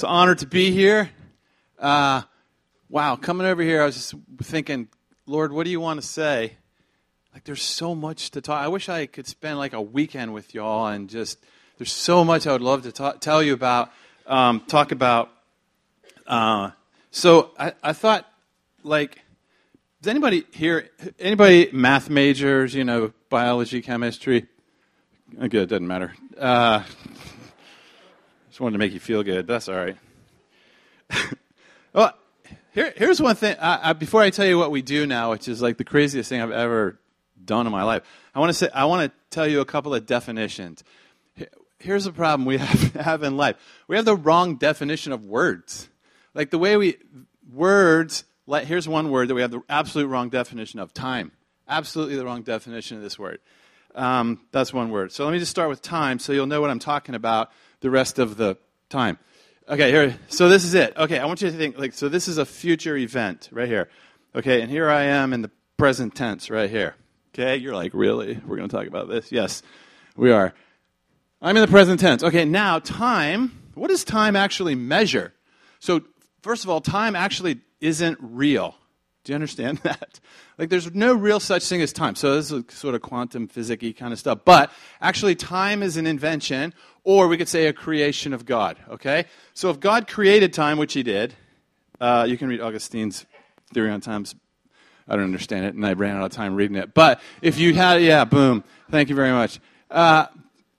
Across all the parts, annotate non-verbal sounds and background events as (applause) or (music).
It's an honor to be here. Uh, wow, coming over here, I was just thinking, Lord, what do you want to say? Like, there's so much to talk. I wish I could spend like a weekend with y'all and just, there's so much I would love to talk, tell you about, um, talk about. Uh, so I, I thought, like, does anybody here, anybody math majors, you know, biology, chemistry? Good, doesn't matter. Uh, just wanted to make you feel good. That's all right. well, (laughs) here, here's one thing. I, I, before I tell you what we do now, which is like the craziest thing I've ever done in my life, I want to say I want to tell you a couple of definitions. Here's the problem we (laughs) have, have in life: we have the wrong definition of words. Like the way we words. Like, here's one word that we have the absolute wrong definition of: time. Absolutely the wrong definition of this word. Um, that's one word. So let me just start with time, so you'll know what I'm talking about the rest of the time. Okay, here. So this is it. Okay, I want you to think like so. This is a future event right here. Okay, and here I am in the present tense right here. Okay, you're like, really? We're going to talk about this? Yes, we are. I'm in the present tense. Okay, now time. What does time actually measure? So first of all, time actually isn't real. Do you understand (laughs) that? Like, there's no real such thing as time. So, this is sort of quantum physics kind of stuff. But actually, time is an invention, or we could say a creation of God. Okay? So, if God created time, which He did, uh, you can read Augustine's theory on time. I don't understand it, and I ran out of time reading it. But if you had, yeah, boom. Thank you very much. Uh,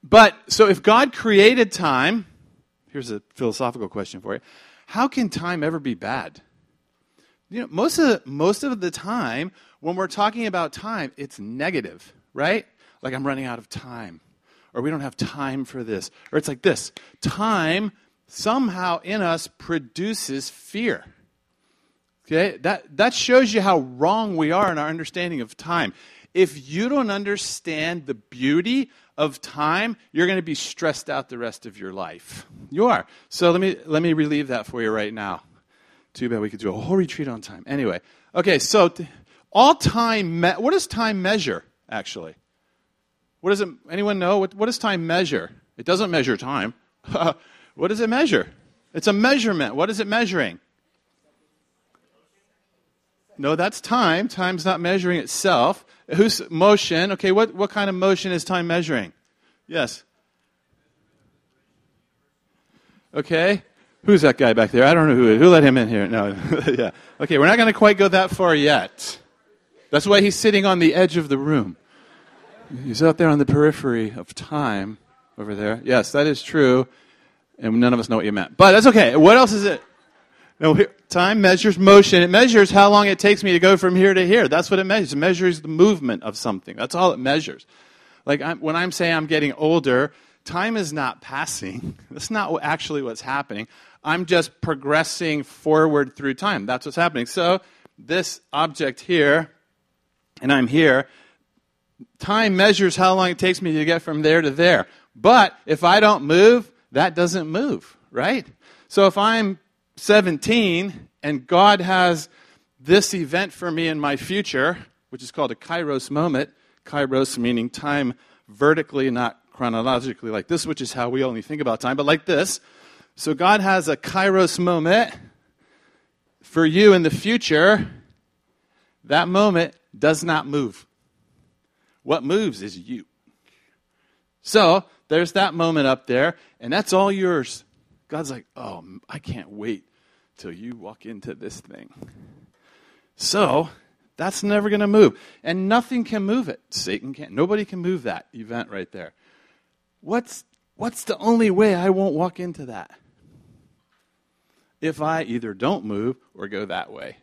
but, so if God created time, here's a philosophical question for you how can time ever be bad? You know, most of the, most of the time when we're talking about time, it's negative, right? Like I'm running out of time, or we don't have time for this, or it's like this. Time somehow in us produces fear. Okay, that that shows you how wrong we are in our understanding of time. If you don't understand the beauty of time, you're going to be stressed out the rest of your life. You are. So let me let me relieve that for you right now. Too bad we could do a whole retreat on time. Anyway, okay, so all time, me- what does time measure, actually? What does it, anyone know? What, what does time measure? It doesn't measure time. (laughs) what does it measure? It's a measurement. What is it measuring? No, that's time. Time's not measuring itself. Who's motion? Okay, what, what kind of motion is time measuring? Yes. Okay. Who's that guy back there? I don't know who. Who let him in here? No. (laughs) yeah. Okay, we're not going to quite go that far yet. That's why he's sitting on the edge of the room. He's out there on the periphery of time over there. Yes, that is true. And none of us know what you meant. But that's okay. What else is it? No, time measures motion. It measures how long it takes me to go from here to here. That's what it measures. It measures the movement of something. That's all it measures. Like I'm, when I'm saying I'm getting older, time is not passing. (laughs) That's not actually what's happening. I'm just progressing forward through time. That's what's happening. So, this object here, and I'm here, time measures how long it takes me to get from there to there. But if I don't move, that doesn't move, right? So, if I'm 17 and God has this event for me in my future, which is called a kairos moment, kairos meaning time vertically, not chronologically like this, which is how we only think about time, but like this. So God has a kairos moment for you in the future. That moment does not move. What moves is you. So there's that moment up there, and that's all yours. God's like, oh, I can't wait till you walk into this thing. So that's never going to move. And nothing can move it. Satan can't. Nobody can move that event right there. What's, what's the only way I won't walk into that? If I either don't move or go that way,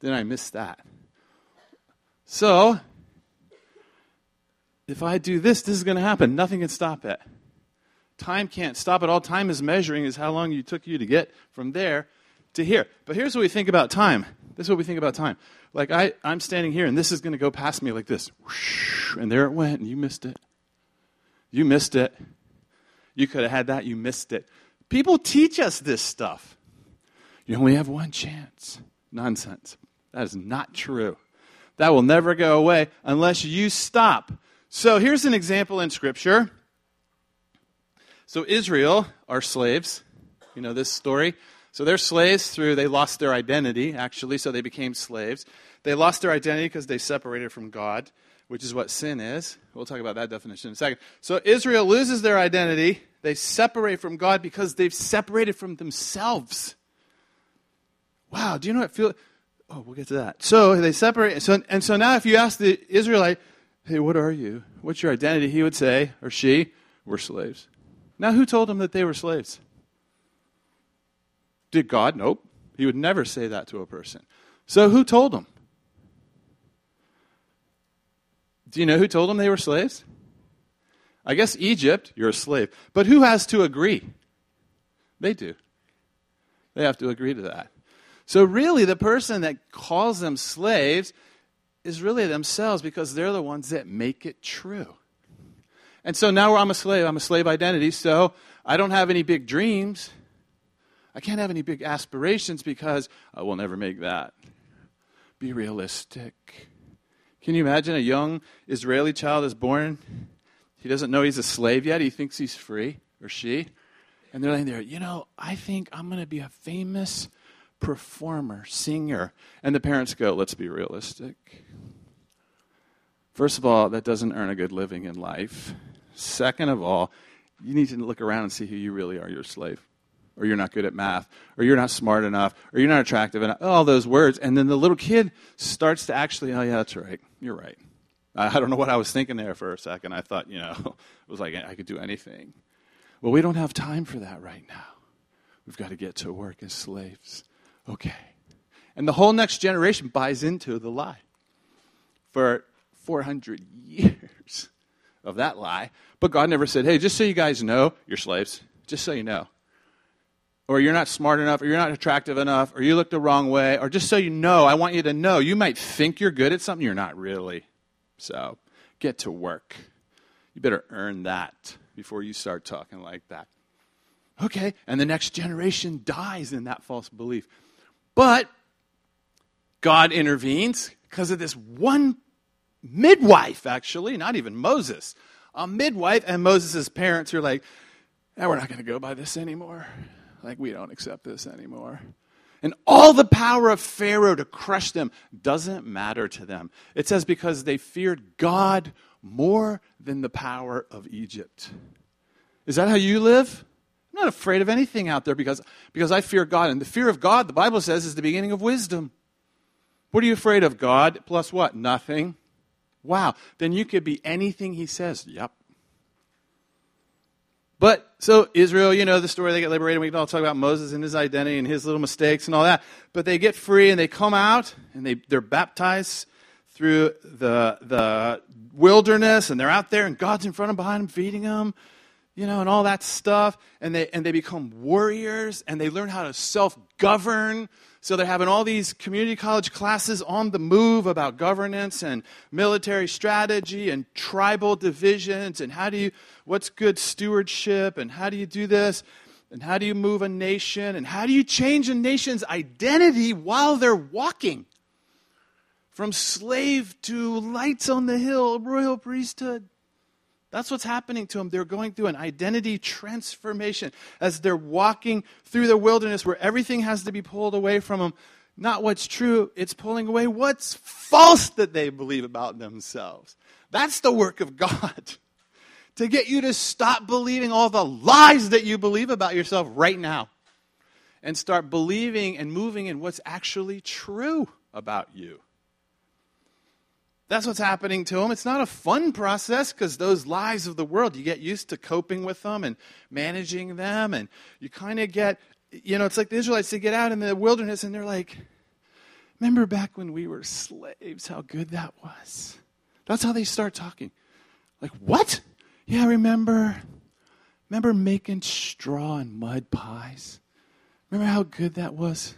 then I miss that. So, if I do this, this is going to happen. Nothing can stop it. Time can't stop it. All time is measuring is how long you took you to get from there to here. But here's what we think about time. This is what we think about time. Like I, I'm standing here, and this is going to go past me like this, and there it went, and you missed it. You missed it. You could have had that. You missed it. People teach us this stuff. You only have one chance. Nonsense. That is not true. That will never go away unless you stop. So here's an example in Scripture. So Israel are slaves. You know this story? So they're slaves through, they lost their identity, actually, so they became slaves. They lost their identity because they separated from God, which is what sin is. We'll talk about that definition in a second. So Israel loses their identity. They separate from God because they've separated from themselves. Wow, do you know what feel? Oh, we'll get to that. So they separate. So, and so now, if you ask the Israelite, hey, what are you? What's your identity? He would say, or she, we're slaves. Now, who told them that they were slaves? Did God? Nope. He would never say that to a person. So who told them? Do you know who told them they were slaves? I guess Egypt, you're a slave. But who has to agree? They do. They have to agree to that. So, really, the person that calls them slaves is really themselves because they're the ones that make it true. And so now I'm a slave. I'm a slave identity, so I don't have any big dreams. I can't have any big aspirations because I will never make that. Be realistic. Can you imagine a young Israeli child is born? He doesn't know he's a slave yet. He thinks he's free, or she. And they're laying there, you know, I think I'm going to be a famous performer, singer. And the parents go, let's be realistic. First of all, that doesn't earn a good living in life. Second of all, you need to look around and see who you really are. You're a slave or you're not good at math, or you're not smart enough, or you're not attractive enough, all those words. And then the little kid starts to actually, oh, yeah, that's right. You're right. I don't know what I was thinking there for a second. I thought, you know, (laughs) it was like I could do anything. Well, we don't have time for that right now. We've got to get to work as slaves. Okay. And the whole next generation buys into the lie. For 400 years of that lie. But God never said, hey, just so you guys know, you're slaves. Just so you know or you're not smart enough, or you're not attractive enough, or you look the wrong way, or just so you know, I want you to know you might think you're good at something you're not really. So get to work. You better earn that before you start talking like that. Okay, and the next generation dies in that false belief. But God intervenes because of this one midwife, actually, not even Moses. A midwife and Moses' parents are like, we're not going to go by this anymore. Like, we don't accept this anymore. And all the power of Pharaoh to crush them doesn't matter to them. It says because they feared God more than the power of Egypt. Is that how you live? I'm not afraid of anything out there because, because I fear God. And the fear of God, the Bible says, is the beginning of wisdom. What are you afraid of? God plus what? Nothing. Wow. Then you could be anything He says. Yep. But so Israel, you know the story, they get liberated. We can all talk about Moses and his identity and his little mistakes and all that. But they get free and they come out and they, they're baptized through the, the wilderness and they're out there and God's in front and behind them feeding them, you know, and all that stuff. And they, and they become warriors and they learn how to self govern so they're having all these community college classes on the move about governance and military strategy and tribal divisions and how do you what's good stewardship and how do you do this and how do you move a nation and how do you change a nation's identity while they're walking? From slave to lights on the hill royal priesthood that's what's happening to them. They're going through an identity transformation as they're walking through the wilderness where everything has to be pulled away from them. Not what's true, it's pulling away what's false that they believe about themselves. That's the work of God. (laughs) to get you to stop believing all the lies that you believe about yourself right now and start believing and moving in what's actually true about you. That's what's happening to them. It's not a fun process because those lies of the world, you get used to coping with them and managing them. And you kind of get, you know, it's like the Israelites, they get out in the wilderness and they're like, remember back when we were slaves, how good that was? That's how they start talking. Like, what? Yeah, remember? Remember making straw and mud pies? Remember how good that was?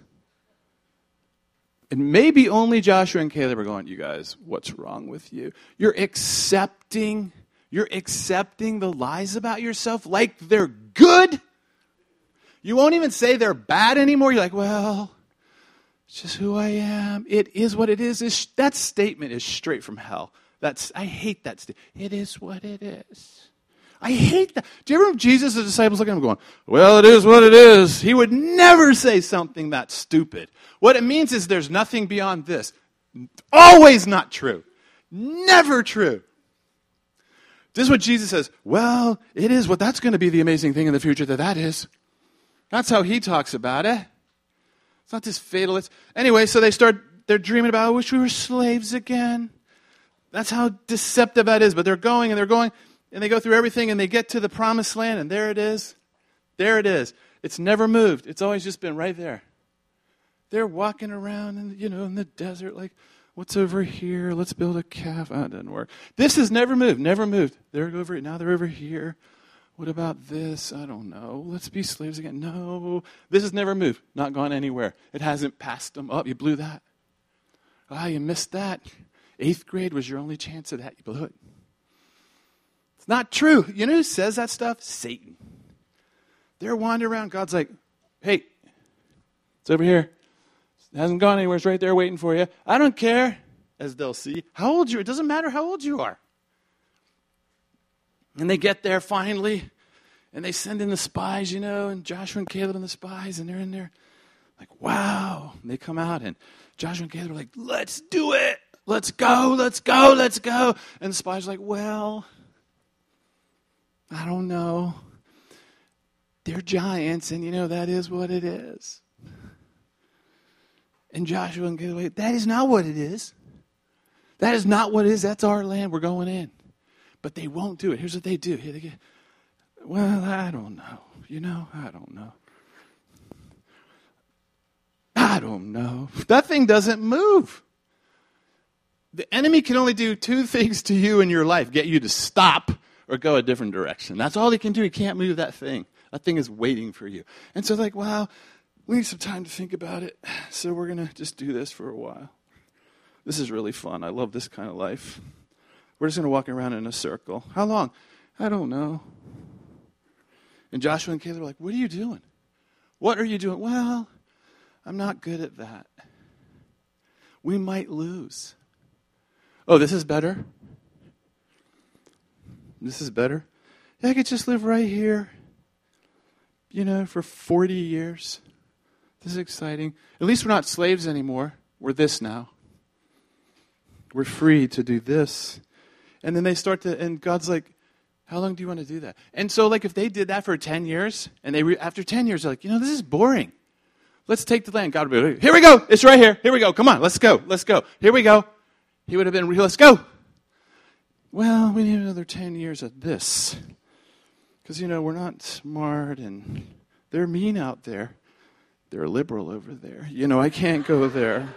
And maybe only Joshua and Caleb are going, you guys, what's wrong with you? You're accepting, you're accepting the lies about yourself like they're good. You won't even say they're bad anymore. You're like, well, it's just who I am. It is what it is. That statement is straight from hell. That's I hate that statement. It is what it is. I hate that. Do you ever Jesus' disciples looking at him going, Well, it is what it is? He would never say something that stupid. What it means is there's nothing beyond this. Always not true. Never true. This is what Jesus says. Well, it is what that's going to be the amazing thing in the future that that is. That's how he talks about it. It's not this fatalist. Anyway, so they start, they're dreaming about, I wish we were slaves again. That's how deceptive that is. But they're going and they're going and they go through everything and they get to the promised land and there it is. There it is. It's never moved. It's always just been right there. They're walking around in, you know, in the desert like, What's over here? Let's build a calf. Oh, it doesn't work. This has never moved, never moved. They're over now they're over here. What about this? I don't know. Let's be slaves again. No. This has never moved, not gone anywhere. It hasn't passed them up. Oh, you blew that. Ah, you missed that. Eighth grade was your only chance of that. You blew it. Not true. You know who says that stuff? Satan. They're wandering around. God's like, hey, it's over here. It hasn't gone anywhere. It's right there waiting for you. I don't care, as they'll see. How old you are. It doesn't matter how old you are. And they get there finally, and they send in the spies, you know, and Joshua and Caleb and the spies, and they're in there like, wow. And they come out, and Joshua and Caleb are like, let's do it. Let's go, let's go, let's go. And the spies are like, well, I don't know. They're giants, and you know, that is what it is. And Joshua and Caleb, that is not what it is. That is not what it is. That's our land. We're going in. But they won't do it. Here's what they do. Here they get, well, I don't know. You know, I don't know. I don't know. That thing doesn't move. The enemy can only do two things to you in your life get you to stop or go a different direction. That's all he can do. He can't move that thing. That thing is waiting for you. And so, like, wow, we need some time to think about it. (sighs) So we're going to just do this for a while. This is really fun. I love this kind of life. We're just going to walk around in a circle. How long? I don't know. And Joshua and Caleb are like, What are you doing? What are you doing? Well, I'm not good at that. We might lose. Oh, this is better? This is better? I could just live right here, you know, for 40 years. This is exciting. At least we're not slaves anymore. We're this now. We're free to do this. And then they start to, and God's like, how long do you want to do that? And so, like, if they did that for 10 years, and they, re- after 10 years, they're like, you know, this is boring. Let's take the land. God would be like, here we go. It's right here. Here we go. Come on. Let's go. Let's go. Here we go. He would have been, let's go. Well, we need another 10 years of this. Because, you know, we're not smart and they're mean out there they're liberal over there. You know, I can't go there.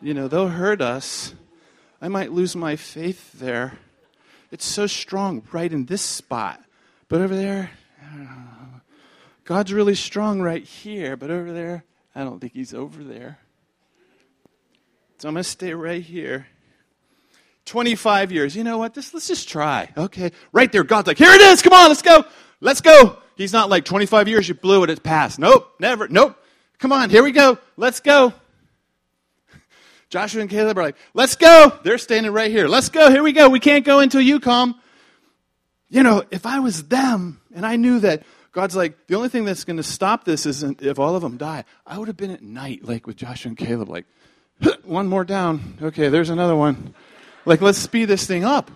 You know, they'll hurt us. I might lose my faith there. It's so strong right in this spot. But over there, uh, God's really strong right here, but over there, I don't think he's over there. So I'm going to stay right here. 25 years. You know what? This, let's just try. Okay. Right there, God's like, here it is. Come on, let's go. Let's go. He's not like 25 years, you blew it, it's passed. Nope, never. Nope. Come on, here we go. Let's go. (laughs) Joshua and Caleb are like, let's go. They're standing right here. Let's go. Here we go. We can't go until you come. You know, if I was them and I knew that God's like, the only thing that's going to stop this isn't if all of them die, I would have been at night, like with Joshua and Caleb, like, (laughs) one more down. Okay, there's another one. Like, let's speed this thing up.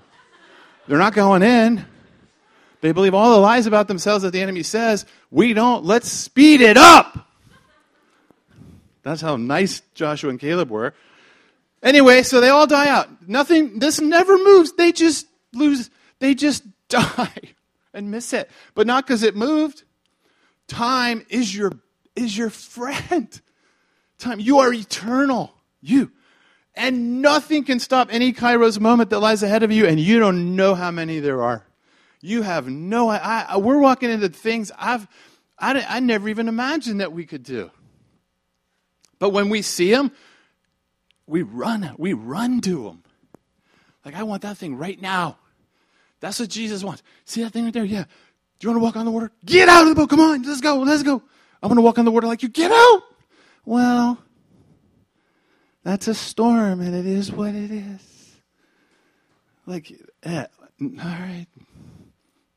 They're not going in. They believe all the lies about themselves that the enemy says. We don't. Let's speed it up. That's how nice Joshua and Caleb were. Anyway, so they all die out. Nothing, this never moves. They just lose, they just (laughs) die and miss it. But not because it moved. Time is your, is your friend. Time, you are eternal. You. And nothing can stop any Kairos moment that lies ahead of you, and you don't know how many there are. You have no I, we're walking into things I've I, I never even imagined that we could do. But when we see them, we run, we run to them. Like I want that thing right now. That's what Jesus wants. See that thing right there? Yeah. Do you want to walk on the water? Get out of the boat. Come on, let's go, let's go. I'm going to walk on the water like you. Get out. Well, that's a storm, and it is what it is. Like, eh, all right.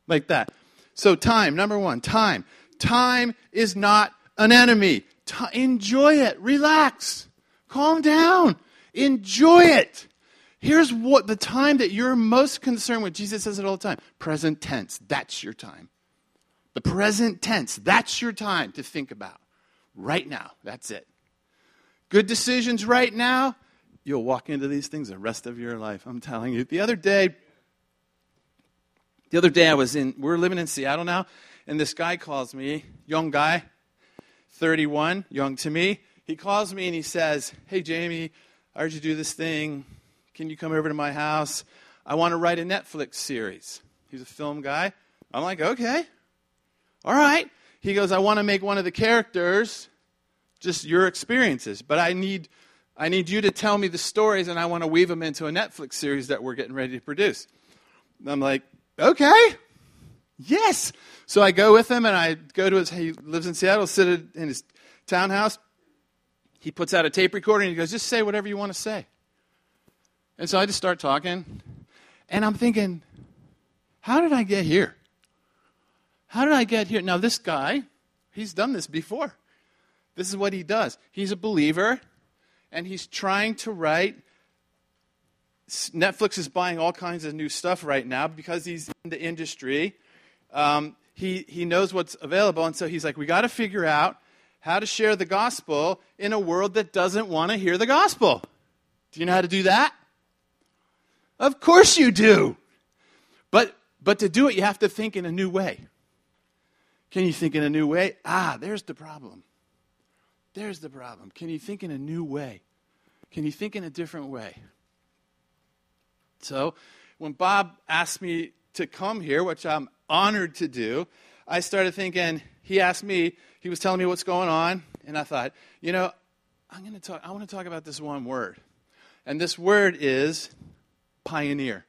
Like that. So, time, number one, time. Time is not an enemy. T- enjoy it. Relax. Calm down. Enjoy it. Here's what the time that you're most concerned with. Jesus says it all the time present tense. That's your time. The present tense. That's your time to think about. Right now. That's it. Good decisions right now. You'll walk into these things the rest of your life. I'm telling you. The other day, the other day I was in, we're living in Seattle now, and this guy calls me, young guy, 31, young to me. He calls me and he says, Hey, Jamie, I heard you do this thing. Can you come over to my house? I want to write a Netflix series. He's a film guy. I'm like, Okay. All right. He goes, I want to make one of the characters just your experiences, but I need, I need you to tell me the stories and I want to weave them into a Netflix series that we're getting ready to produce. And I'm like, okay, yes. So I go with him and I go to his, he lives in Seattle, sit in his townhouse. He puts out a tape recorder and he goes, just say whatever you want to say. And so I just start talking. And I'm thinking, how did I get here? How did I get here? Now, this guy, he's done this before. This is what he does. He's a believer, and he's trying to write. Netflix is buying all kinds of new stuff right now because he's in the industry. Um, he, he knows what's available, and so he's like, we got to figure out how to share the gospel in a world that doesn't want to hear the gospel. Do you know how to do that? Of course you do. But, but to do it, you have to think in a new way. Can you think in a new way? Ah, there's the problem. There's the problem. Can you think in a new way? Can you think in a different way? So, when Bob asked me to come here, which I'm honored to do, I started thinking, he asked me, he was telling me what's going on, and I thought, you know, I'm going to talk, I want to talk about this one word. And this word is pioneer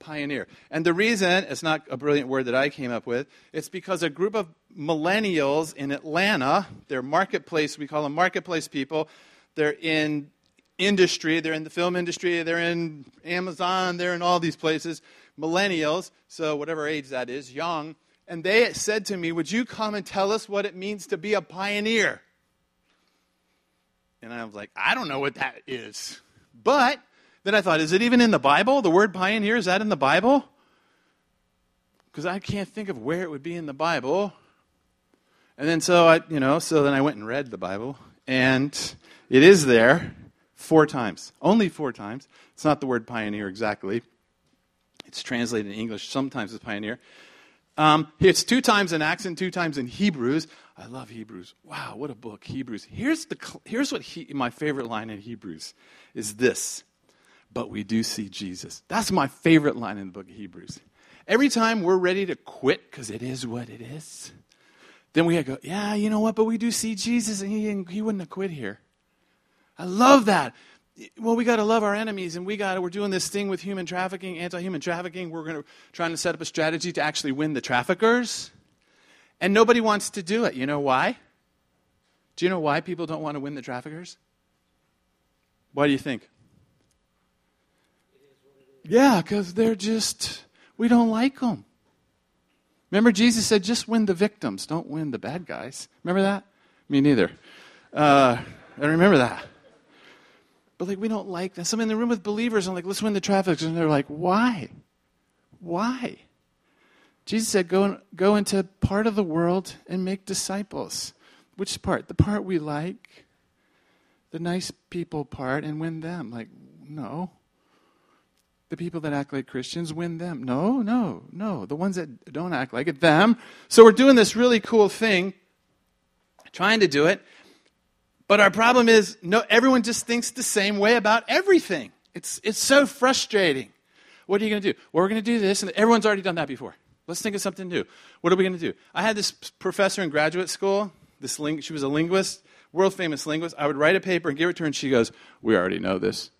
pioneer. And the reason, it's not a brilliant word that I came up with, it's because a group of millennials in Atlanta, they're marketplace, we call them marketplace people, they're in industry, they're in the film industry, they're in Amazon, they're in all these places, millennials, so whatever age that is, young, and they said to me, Would you come and tell us what it means to be a pioneer? And I was like, I don't know what that is. But then I thought, is it even in the Bible? The word pioneer, is that in the Bible? Because I can't think of where it would be in the Bible. And then so I, you know, so then I went and read the Bible, and it is there four times. Only four times. It's not the word pioneer exactly. It's translated in English sometimes as pioneer. Um, it's two times in Acts and two times in Hebrews. I love Hebrews. Wow, what a book, Hebrews. Here's, the, here's what he, my favorite line in Hebrews is this but we do see Jesus. That's my favorite line in the book of Hebrews. Every time we're ready to quit because it is what it is, then we go, yeah, you know what, but we do see Jesus and he, he wouldn't have quit here. I love that. Well, we got to love our enemies, and we got we're doing this thing with human trafficking, anti-human trafficking. We're going to trying to set up a strategy to actually win the traffickers, and nobody wants to do it. You know why? Do you know why people don't want to win the traffickers? Why do you think? Yeah, because they're just, we don't like them. Remember, Jesus said, just win the victims, don't win the bad guys. Remember that? Me neither. Uh, I remember that. But like, we don't like that. Some in the room with believers, and like, let's win the traffic. And they're like, why? Why? Jesus said, go, go into part of the world and make disciples. Which part? The part we like, the nice people part, and win them. Like, no the people that act like Christians, win them. No, no, no. The ones that don't act like it, them. So we're doing this really cool thing, trying to do it. But our problem is, no, everyone just thinks the same way about everything. It's, it's so frustrating. What are you going to do? Well, we're going to do this, and everyone's already done that before. Let's think of something new. What are we going to do? I had this professor in graduate school. This ling- she was a linguist, world famous linguist. I would write a paper and give it to her, and she goes, "We already know this.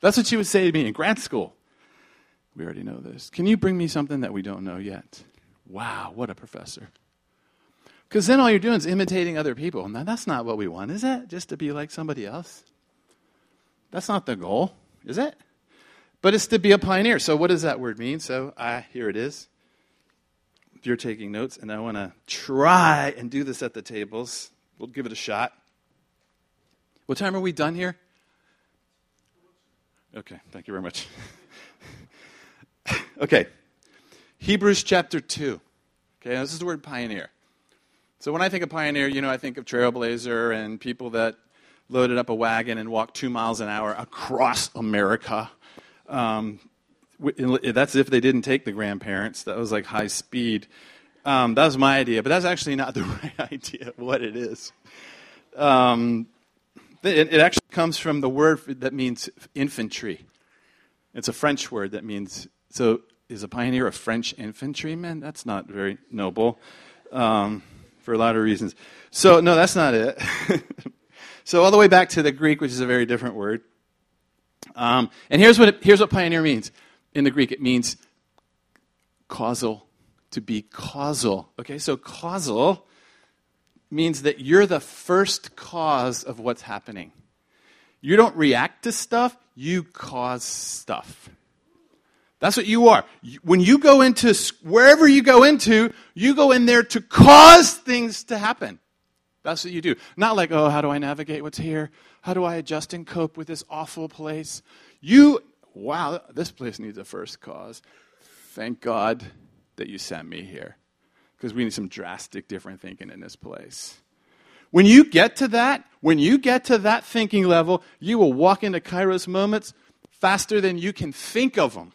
That's what she would say to me in grad school. We already know this. Can you bring me something that we don't know yet? Wow, what a professor. Because then all you're doing is imitating other people. Now, that's not what we want, is it? Just to be like somebody else? That's not the goal, is it? But it's to be a pioneer. So, what does that word mean? So, uh, here it is if you're taking notes, and I want to try and do this at the tables. We'll give it a shot. What time are we done here? Okay, thank you very much. (laughs) okay, Hebrews chapter 2. Okay, this is the word pioneer. So when I think of pioneer, you know, I think of trailblazer and people that loaded up a wagon and walked two miles an hour across America. Um, that's if they didn't take the grandparents. That was like high speed. Um, that was my idea, but that's actually not (laughs) the right idea of what it is. Um, it, it, actually comes from the word that means infantry. It's a French word that means, so is a pioneer a French infantryman? That's not very noble um, for a lot of reasons. So, no, that's not it. (laughs) so, all the way back to the Greek, which is a very different word. Um, and here's what, it, here's what pioneer means in the Greek it means causal, to be causal. Okay, so causal means that you're the first cause of what's happening. You don't react to stuff, you cause stuff. That's what you are. When you go into wherever you go into, you go in there to cause things to happen. That's what you do. Not like, oh, how do I navigate what's here? How do I adjust and cope with this awful place? You wow, this place needs a first cause. Thank God that you sent me here because we need some drastic different thinking in this place. When you get to that, when you get to that thinking level, you will walk into Kairos moments faster than you can think of them.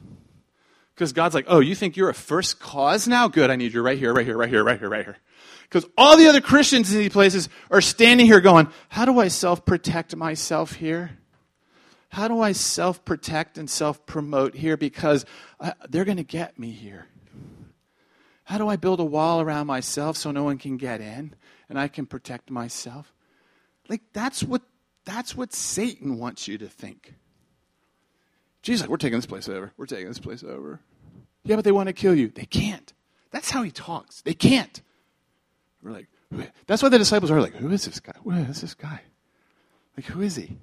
Because God's like, oh, you think you're a first cause now? Good, I need you right here, right here, right here, right here, right here. Because all the other Christians in these places are standing here going, how do I self protect myself here? how do I self protect and self promote here because I, they're going to get me here? How do I build a wall around myself so no one can get in and I can protect myself? Like that's what that's what Satan wants you to think. Jesus, like, we're taking this place over. We're taking this place over. Yeah, but they want to kill you. They can't. That's how he talks. They can't. We're like, that's why the disciples are like, who is this guy? Who is this guy? Like, who is he?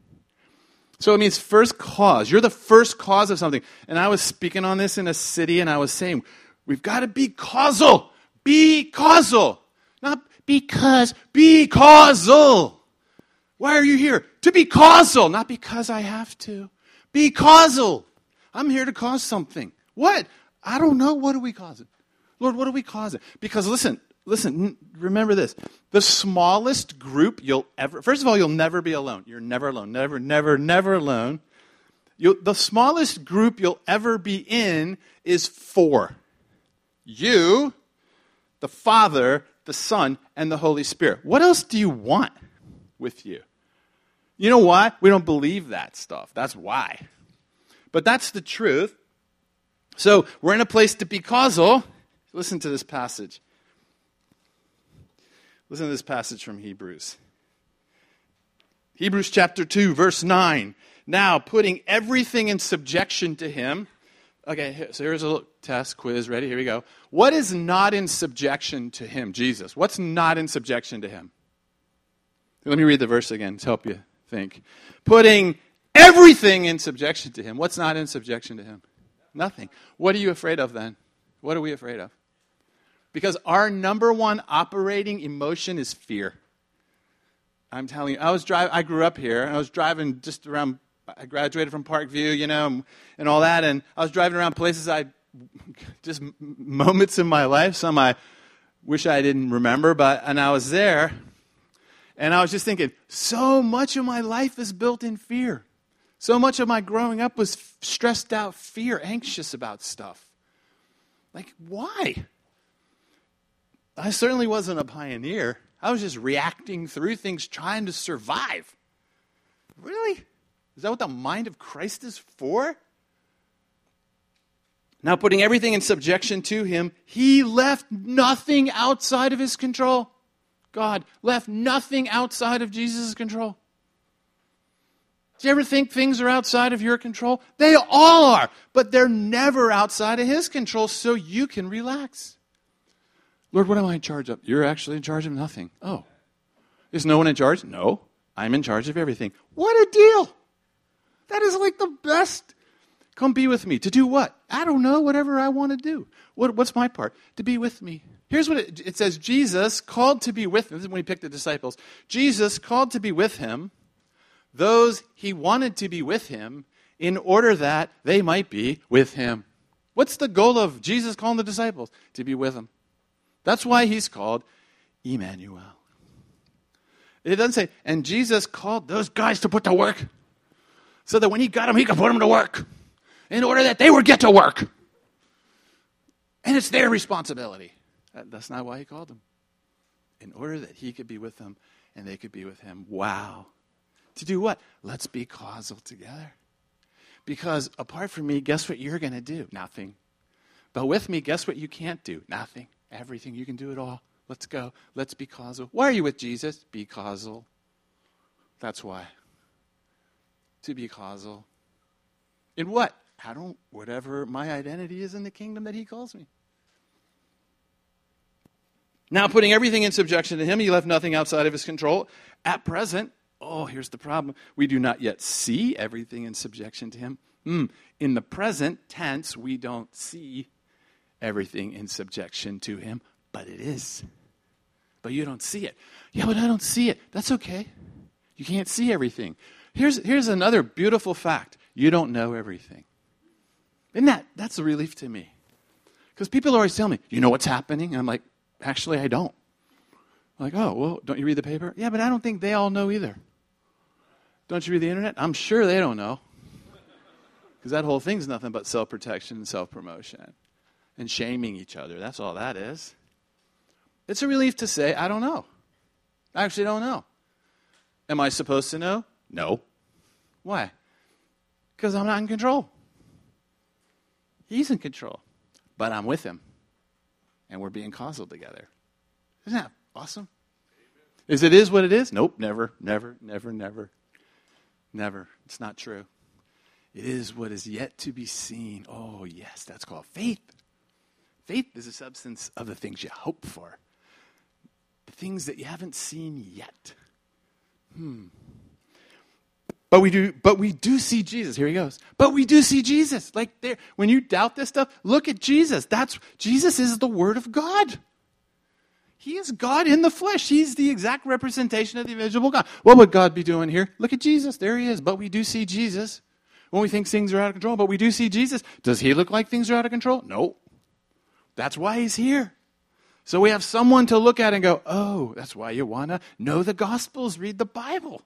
So it means first cause. You're the first cause of something. And I was speaking on this in a city and I was saying, we've got to be causal. Be causal. Not because, be causal. Why are you here? To be causal, not because I have to. Be causal. I'm here to cause something. What? I don't know. What are we causing? Lord, what are we causing? Because listen, listen, remember this. The smallest group you'll ever, first of all, you'll never be alone. You're never alone. Never, never, never alone. You'll, the smallest group you'll ever be in is four you, the Father, the Son, and the Holy Spirit. What else do you want with you? You know why? We don't believe that stuff. That's why. But that's the truth. So we're in a place to be causal. Listen to this passage. Listen to this passage from Hebrews. Hebrews chapter 2, verse 9. Now, putting everything in subjection to him. Okay, so here's a test quiz. Ready? Here we go. What is not in subjection to him, Jesus? What's not in subjection to him? Let me read the verse again to help you think. Putting everything in subjection to him. What's not in subjection to him? Nothing. What are you afraid of then? What are we afraid of? Because our number one operating emotion is fear. I'm telling you, I was driving, I grew up here, I was driving just around, I graduated from Parkview, you know, and all that, and I was driving around places I, (laughs) just moments in my life, some I wish I didn't remember, but, and I was there, and I was just thinking, so much of my life is built in fear. So much of my growing up was stressed out fear, anxious about stuff. Like, why? I certainly wasn't a pioneer. I was just reacting through things, trying to survive. Really? Is that what the mind of Christ is for? Now, putting everything in subjection to him, he left nothing outside of his control. God left nothing outside of Jesus' control. Do you ever think things are outside of your control? They all are, but they're never outside of his control, so you can relax. Lord, what am I in charge of? You're actually in charge of nothing. Oh. Is no one in charge? No. I'm in charge of everything. What a deal! That is like the best. Come be with me. To do what? I don't know, whatever I want to do. What, what's my part? To be with me. Here's what it, it says Jesus called to be with him. This is when he picked the disciples. Jesus called to be with him those he wanted to be with him in order that they might be with him. What's the goal of Jesus calling the disciples? To be with him. That's why he's called Emmanuel. It doesn't say, and Jesus called those guys to put to work so that when he got them, he could put them to work in order that they would get to work. And it's their responsibility. That's not why he called them. In order that he could be with them and they could be with him. Wow. To do what? Let's be causal together. Because apart from me, guess what you're going to do? Nothing. But with me, guess what you can't do? Nothing. Everything. You can do it all. Let's go. Let's be causal. Why are you with Jesus? Be causal. That's why. To be causal. In what? I don't, whatever my identity is in the kingdom that he calls me. Now, putting everything in subjection to him, he left nothing outside of his control. At present, oh, here's the problem. We do not yet see everything in subjection to him. Mm. In the present tense, we don't see everything in subjection to him, but it is. But you don't see it. Yeah, but I don't see it. That's okay. You can't see everything. Here's, here's another beautiful fact you don't know everything. Isn't that, that's a relief to me. Because people always tell me, you know what's happening? And I'm like, actually, I don't. I'm like, oh, well, don't you read the paper? Yeah, but I don't think they all know either. Don't you read the internet? I'm sure they don't know. (laughs) Because that whole thing's nothing but self protection and self promotion and shaming each other. That's all that is. It's a relief to say, I don't know. I actually don't know. Am I supposed to know? No. Why? Because I'm not in control. He's in control, but I'm with him. And we're being causal together. Isn't that awesome? Is it is what it is? Nope, never, never, never, never. Never. It's not true. It is what is yet to be seen. Oh, yes, that's called faith. Faith is a substance of the things you hope for, the things that you haven't seen yet. Hmm. But we do, but we do see Jesus. Here he goes. But we do see Jesus. Like there, when you doubt this stuff, look at Jesus. That's Jesus is the Word of God. He is God in the flesh. He's the exact representation of the invisible God. What would God be doing here? Look at Jesus. There he is. But we do see Jesus. When we think things are out of control, but we do see Jesus. Does he look like things are out of control? No. That's why he's here. So we have someone to look at and go, oh, that's why you want to know the Gospels, read the Bible.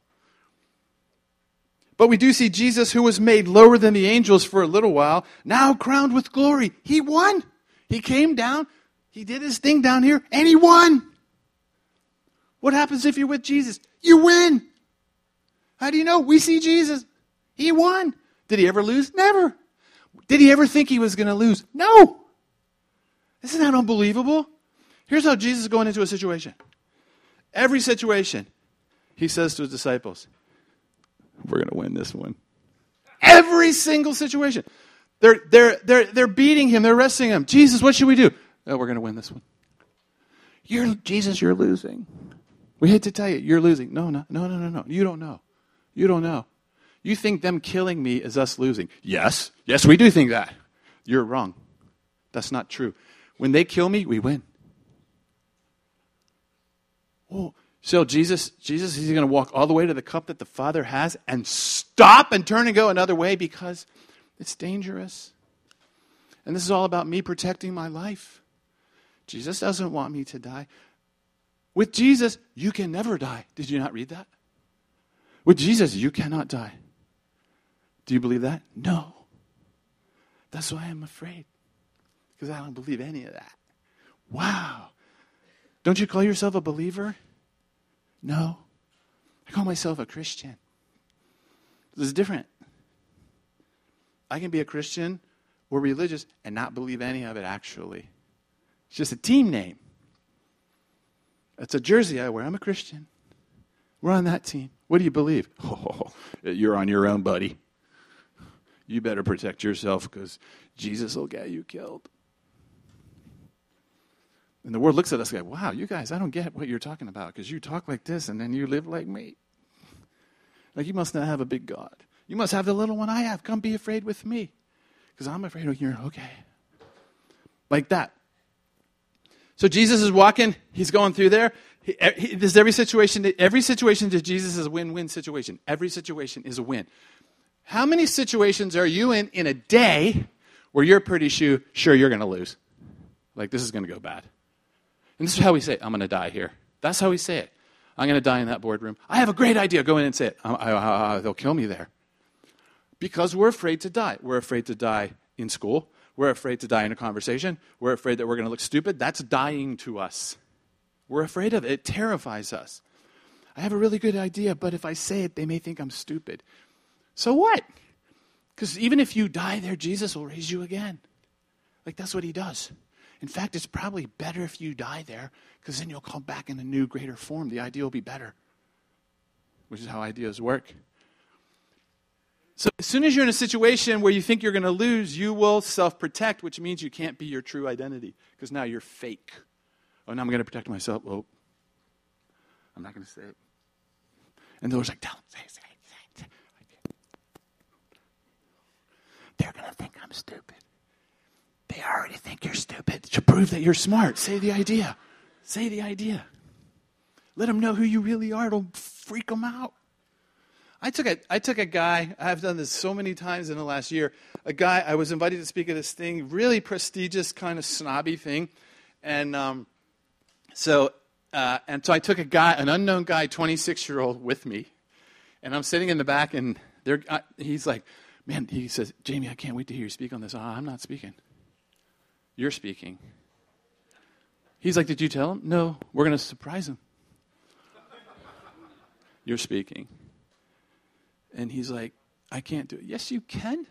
But we do see Jesus, who was made lower than the angels for a little while, now crowned with glory. He won. He came down, he did his thing down here, and he won. What happens if you're with Jesus? You win. How do you know? We see Jesus. He won. Did he ever lose? Never. Did he ever think he was going to lose? No. Isn't that unbelievable? Here's how Jesus is going into a situation. Every situation, he says to his disciples, we're going to win this one. Every single situation. They're, they're, they're, they're beating him, they're arresting him. Jesus, what should we do? Oh, we're going to win this one. You're, Jesus, you're losing. We hate to tell you, you're losing. No, no, no, no, no, no. You don't know. You don't know. You think them killing me is us losing. Yes, yes, we do think that. You're wrong. That's not true. When they kill me, we win. Oh, so Jesus, Jesus, he's going to walk all the way to the cup that the Father has and stop and turn and go another way because it's dangerous. And this is all about me protecting my life. Jesus doesn't want me to die. With Jesus, you can never die. Did you not read that? With Jesus, you cannot die. Do you believe that? No. That's why I'm afraid. Because I don't believe any of that. Wow. Don't you call yourself a believer? No. I call myself a Christian. This is different. I can be a Christian or religious and not believe any of it actually. It's just a team name. It's a jersey I wear. I'm a Christian. We're on that team. What do you believe? (laughs) Oh, you're on your own, buddy. You better protect yourself because Jesus will get you killed. And the world looks at us like, wow, you guys, I don't get what you're talking about because you talk like this and then you live like me. Like, you must not have a big God. You must have the little one I have. Come be afraid with me. Because I'm afraid of you. Okay. Like that. So Jesus is walking, he's going through there. He, he, this is every situation, every situation to Jesus is a win win situation. Every situation is a win. How many situations are you in in a day where you're pretty sure, sure you're going to lose? Like, this is going to go bad. And this is how we say it I'm going to die here. That's how we say it. I'm going to die in that boardroom. I have a great idea. Go in and say it. I, I, I, they'll kill me there. Because we're afraid to die. We're afraid to die in school. We're afraid to die in a conversation. We're afraid that we're going to look stupid. That's dying to us. We're afraid of it. It terrifies us. I have a really good idea, but if I say it, they may think I'm stupid. So what? Because even if you die there, Jesus will raise you again. Like that's what he does. In fact, it's probably better if you die there because then you'll come back in a new, greater form. The idea will be better, which is how ideas work. So, as soon as you're in a situation where you think you're going to lose, you will self protect, which means you can't be your true identity because now you're fake. Oh, now I'm going to protect myself. Oh, I'm not going to say it. And the Lord's like, don't say say say it. They're going to think I'm stupid. They already think you're stupid. To prove that you're smart, say the idea. Say the idea. Let them know who you really are. Don't freak them out. I took a I took a guy. I've done this so many times in the last year. A guy I was invited to speak at this thing, really prestigious, kind of snobby thing, and um, so uh, and so I took a guy, an unknown guy, 26 year old, with me, and I'm sitting in the back, and there uh, he's like, man, he says, Jamie, I can't wait to hear you speak on this. Uh, I'm not speaking. You're speaking. He's like, Did you tell him? No, we're going to surprise him. You're speaking. And he's like, I can't do it. Yes, you can.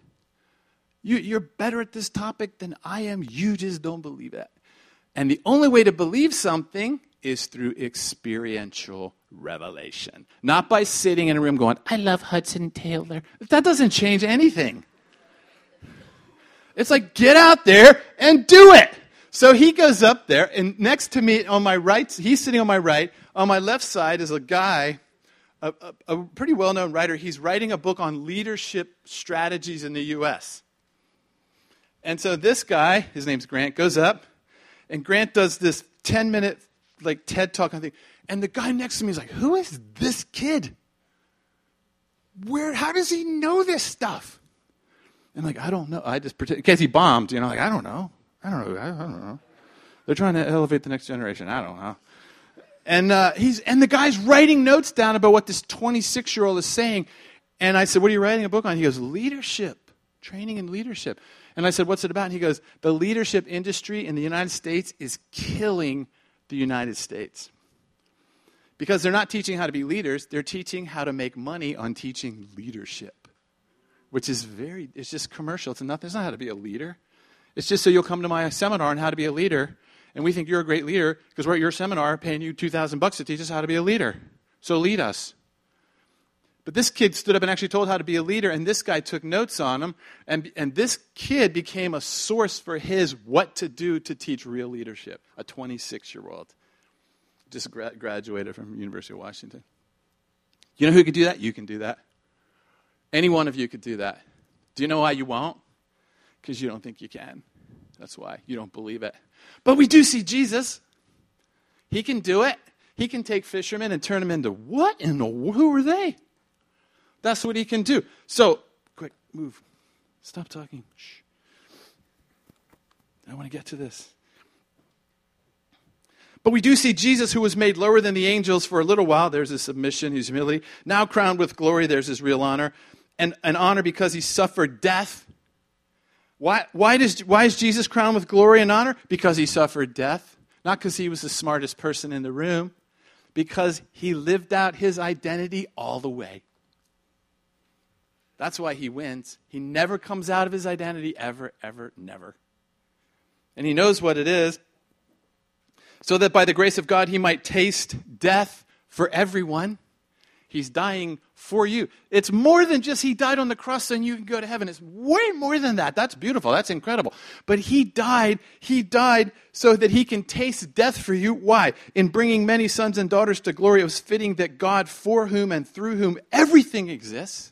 You, you're better at this topic than I am. You just don't believe it. And the only way to believe something is through experiential revelation, not by sitting in a room going, I love Hudson Taylor. That doesn't change anything. It's like, get out there and do it. So he goes up there, and next to me on my right, he's sitting on my right. On my left side is a guy, a, a, a pretty well known writer. He's writing a book on leadership strategies in the U.S. And so this guy, his name's Grant, goes up, and Grant does this 10 minute like TED talk kind of thing. And the guy next to me is like, Who is this kid? Where, how does he know this stuff? And like, I don't know. I just pretend, in case he bombed, you know, like, I don't know. I don't know. I don't know. They're trying to elevate the next generation. I don't know. And uh, he's and the guy's writing notes down about what this 26 year old is saying. And I said, "What are you writing a book on?" He goes, "Leadership, training in leadership." And I said, "What's it about?" And he goes, "The leadership industry in the United States is killing the United States." Because they're not teaching how to be leaders, they're teaching how to make money on teaching leadership, which is very, it's just commercial. It's, not, it's not how to be a leader. It's just so you'll come to my seminar on how to be a leader, and we think you're a great leader because we're at your seminar paying you 2000 bucks to teach us how to be a leader. So lead us. But this kid stood up and actually told how to be a leader, and this guy took notes on him, and, and this kid became a source for his what to do to teach real leadership, a 26 year old. Just gra- graduated from University of Washington. You know who could do that? You can do that. Any one of you could do that. Do you know why you won't? because you don't think you can. That's why you don't believe it. But we do see Jesus. He can do it. He can take fishermen and turn them into what in the who are they? That's what he can do. So, quick, move. Stop talking. Shh. I want to get to this. But we do see Jesus, who was made lower than the angels for a little while. There's his submission, his humility. Now crowned with glory, there's his real honor. And an honor because he suffered death why, why, does, why is Jesus crowned with glory and honor? Because he suffered death. Not because he was the smartest person in the room, because he lived out his identity all the way. That's why he wins. He never comes out of his identity, ever, ever, never. And he knows what it is, so that by the grace of God he might taste death for everyone. He's dying for you. It's more than just He died on the cross and you can go to heaven. It's way more than that. That's beautiful. That's incredible. But He died. He died so that He can taste death for you. Why? In bringing many sons and daughters to glory, it was fitting that God, for whom and through whom everything exists,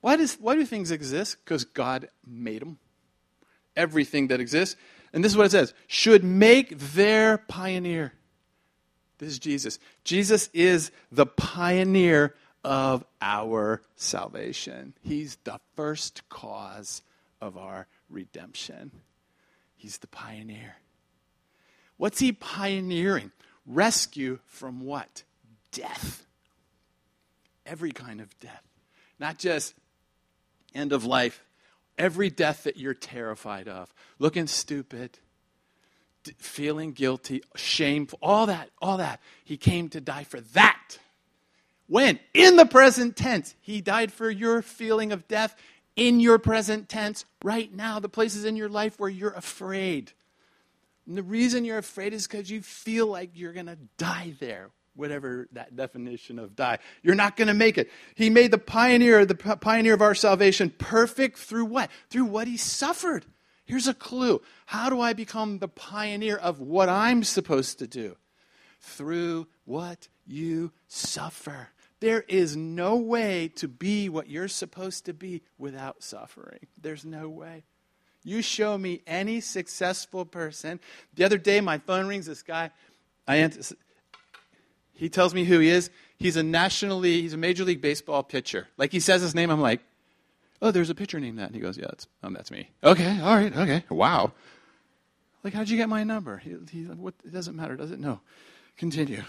Why, does, why do things exist? Because God made them. Everything that exists. And this is what it says should make their pioneer. This is Jesus. Jesus is the pioneer of our salvation. He's the first cause of our redemption. He's the pioneer. What's he pioneering? Rescue from what? Death. Every kind of death. Not just end of life, every death that you're terrified of. Looking stupid, feeling guilty, shameful, all that, all that. He came to die for that. When? In the present tense. He died for your feeling of death in your present tense right now. The places in your life where you're afraid. And the reason you're afraid is because you feel like you're going to die there whatever that definition of die. You're not going to make it. He made the pioneer, the pioneer of our salvation, perfect through what? Through what he suffered. Here's a clue. How do I become the pioneer of what I'm supposed to do? Through what you suffer. There is no way to be what you're supposed to be without suffering. There's no way. You show me any successful person. The other day, my phone rings. This guy, I answer, he tells me who he is. He's a nationally, he's a Major League Baseball pitcher. Like he says his name, I'm like, oh, there's a pitcher named that. And he goes, yeah, that's, um, that's me. Okay, all right, okay, wow. Like, how'd you get my number? He, he, what, it doesn't matter, does it? No. Continue.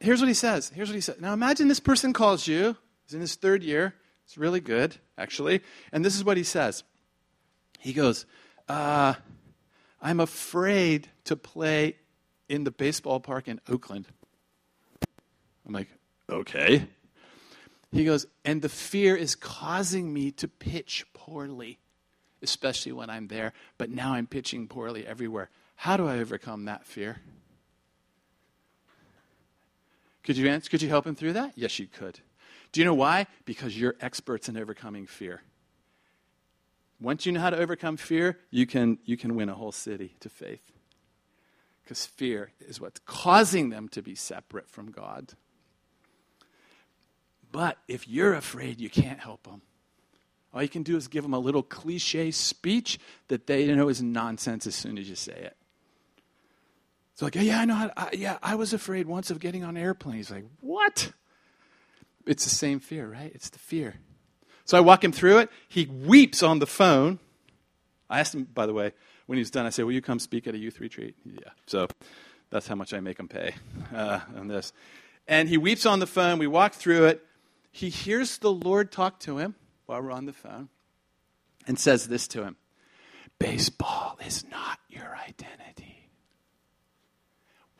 Here's what he says. Here's what he says. Now imagine this person calls you. He's in his third year. It's really good, actually. And this is what he says. He goes, uh, I'm afraid to play in the baseball park in Oakland. I'm like, okay. He goes, and the fear is causing me to pitch poorly, especially when I'm there, but now I'm pitching poorly everywhere. How do I overcome that fear? Could you answer, could you help him through that? Yes, you could. Do you know why? Because you're experts in overcoming fear. Once you know how to overcome fear, you can, you can win a whole city to faith. Because fear is what's causing them to be separate from God. But if you're afraid, you can't help them. All you can do is give them a little cliche speech that they know is nonsense as soon as you say it. It's like, yeah, I know how. I, yeah, I was afraid once of getting on airplanes. Like, what? It's the same fear, right? It's the fear. So I walk him through it. He weeps on the phone. I asked him, by the way, when he's done, I said, "Will you come speak at a youth retreat?" Yeah. So that's how much I make him pay uh, on this. And he weeps on the phone. We walk through it he hears the Lord talk to him while we're on the phone and says this to him Baseball is not your identity.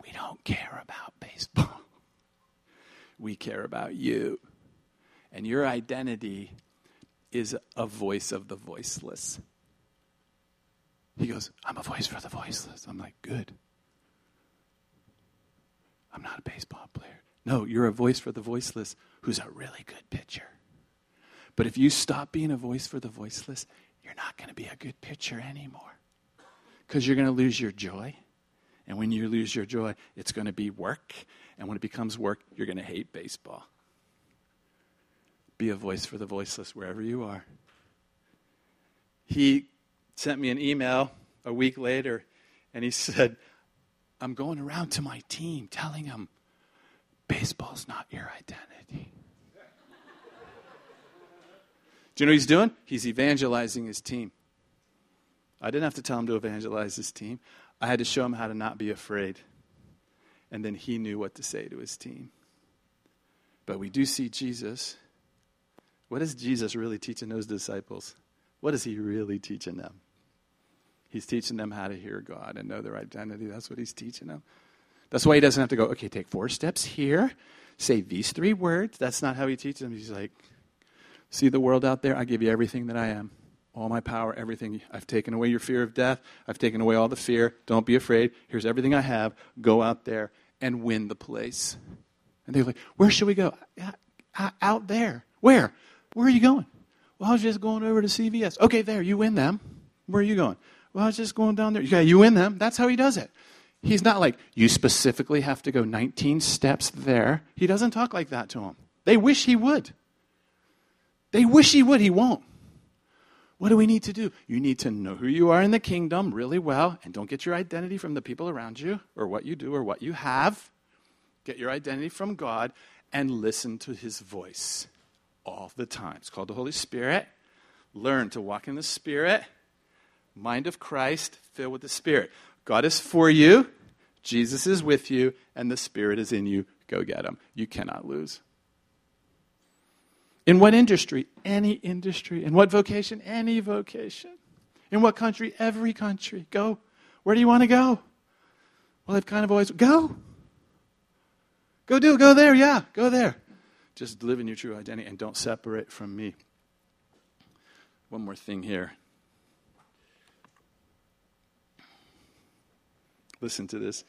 We don't care about baseball, (laughs) we care about you. And your identity is a voice of the voiceless. He goes, I'm a voice for the voiceless. I'm like, good. I'm not a baseball player. No, you're a voice for the voiceless who's a really good pitcher. But if you stop being a voice for the voiceless, you're not going to be a good pitcher anymore. Because you're going to lose your joy. And when you lose your joy, it's going to be work. And when it becomes work, you're going to hate baseball. Be a voice for the voiceless wherever you are. He sent me an email a week later, and he said, I'm going around to my team telling them Baseball's not your identity. Do you know what he's doing? He's evangelizing his team. I didn't have to tell him to evangelize his team. I had to show him how to not be afraid. And then he knew what to say to his team. But we do see Jesus. What is Jesus really teaching those disciples? What is he really teaching them? He's teaching them how to hear God and know their identity. That's what he's teaching them. That's why he doesn't have to go, okay, take four steps here, say these three words. That's not how he teaches them. He's like, see the world out there? I give you everything that I am. All my power, everything. I've taken away your fear of death. I've taken away all the fear. Don't be afraid. Here's everything I have. Go out there and win the place. And they're like, where should we go? Out there. Where? Where are you going? Well, I was just going over to CVS. Okay, there. You win them. Where are you going? Well, I was just going down there. Yeah, you win them. That's how he does it. He's not like, you specifically have to go 19 steps there. He doesn't talk like that to them. They wish he would. They wish he would, he won't. What do we need to do? You need to know who you are in the kingdom really well and don't get your identity from the people around you or what you do or what you have. Get your identity from God and listen to his voice all the time. It's called the Holy Spirit. Learn to walk in the Spirit, mind of Christ, filled with the Spirit. God is for you, Jesus is with you, and the Spirit is in you. Go get him. You cannot lose. In what industry? Any industry. In what vocation? Any vocation. In what country? Every country. Go. Where do you want to go? Well, I've kind of always go. Go do, go there, yeah, go there. Just live in your true identity and don't separate from me. One more thing here. Listen to this.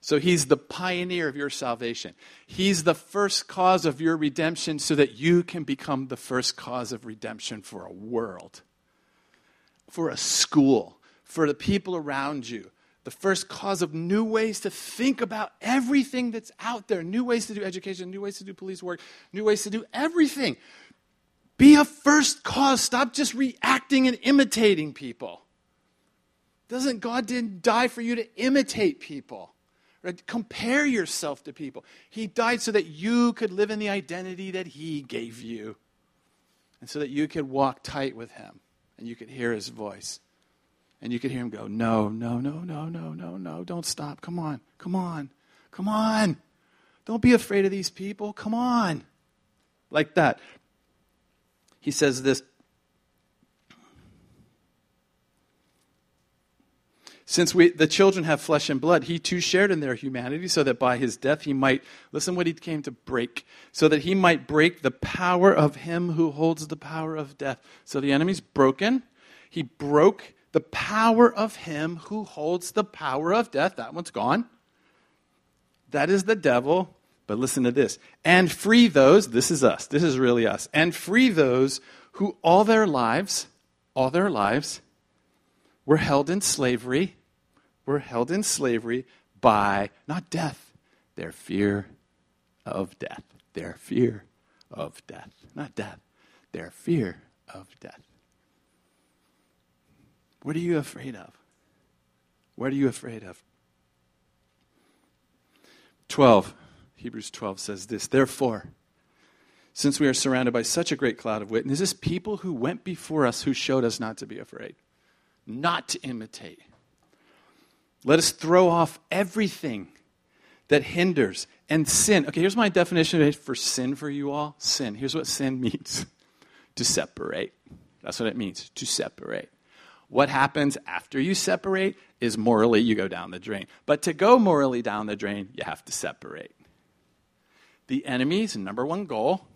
So he's the pioneer of your salvation. He's the first cause of your redemption so that you can become the first cause of redemption for a world, for a school, for the people around you. The first cause of new ways to think about everything that's out there, new ways to do education, new ways to do police work, new ways to do everything. Be a first cause. Stop just reacting and imitating people. Doesn't God didn't die for you to imitate people? Right? Compare yourself to people. He died so that you could live in the identity that He gave you, and so that you could walk tight with Him, and you could hear His voice. And you could hear Him go, No, no, no, no, no, no, no, don't stop. Come on, come on, come on. Don't be afraid of these people. Come on. Like that. He says this Since we, the children have flesh and blood, he too shared in their humanity, so that by his death he might, listen what he came to break, so that he might break the power of him who holds the power of death. So the enemy's broken. He broke the power of him who holds the power of death. That one's gone. That is the devil. But listen to this. And free those, this is us, this is really us, and free those who all their lives, all their lives, were held in slavery were held in slavery by not death, their fear of death. Their fear of death. Not death, their fear of death. What are you afraid of? What are you afraid of? 12. Hebrews 12 says this Therefore, since we are surrounded by such a great cloud of witnesses, people who went before us who showed us not to be afraid, not to imitate, let us throw off everything that hinders and sin. Okay, here's my definition for sin for you all sin. Here's what sin (laughs) means to separate. That's what it means to separate. What happens after you separate is morally you go down the drain. But to go morally down the drain, you have to separate. The enemy's number one goal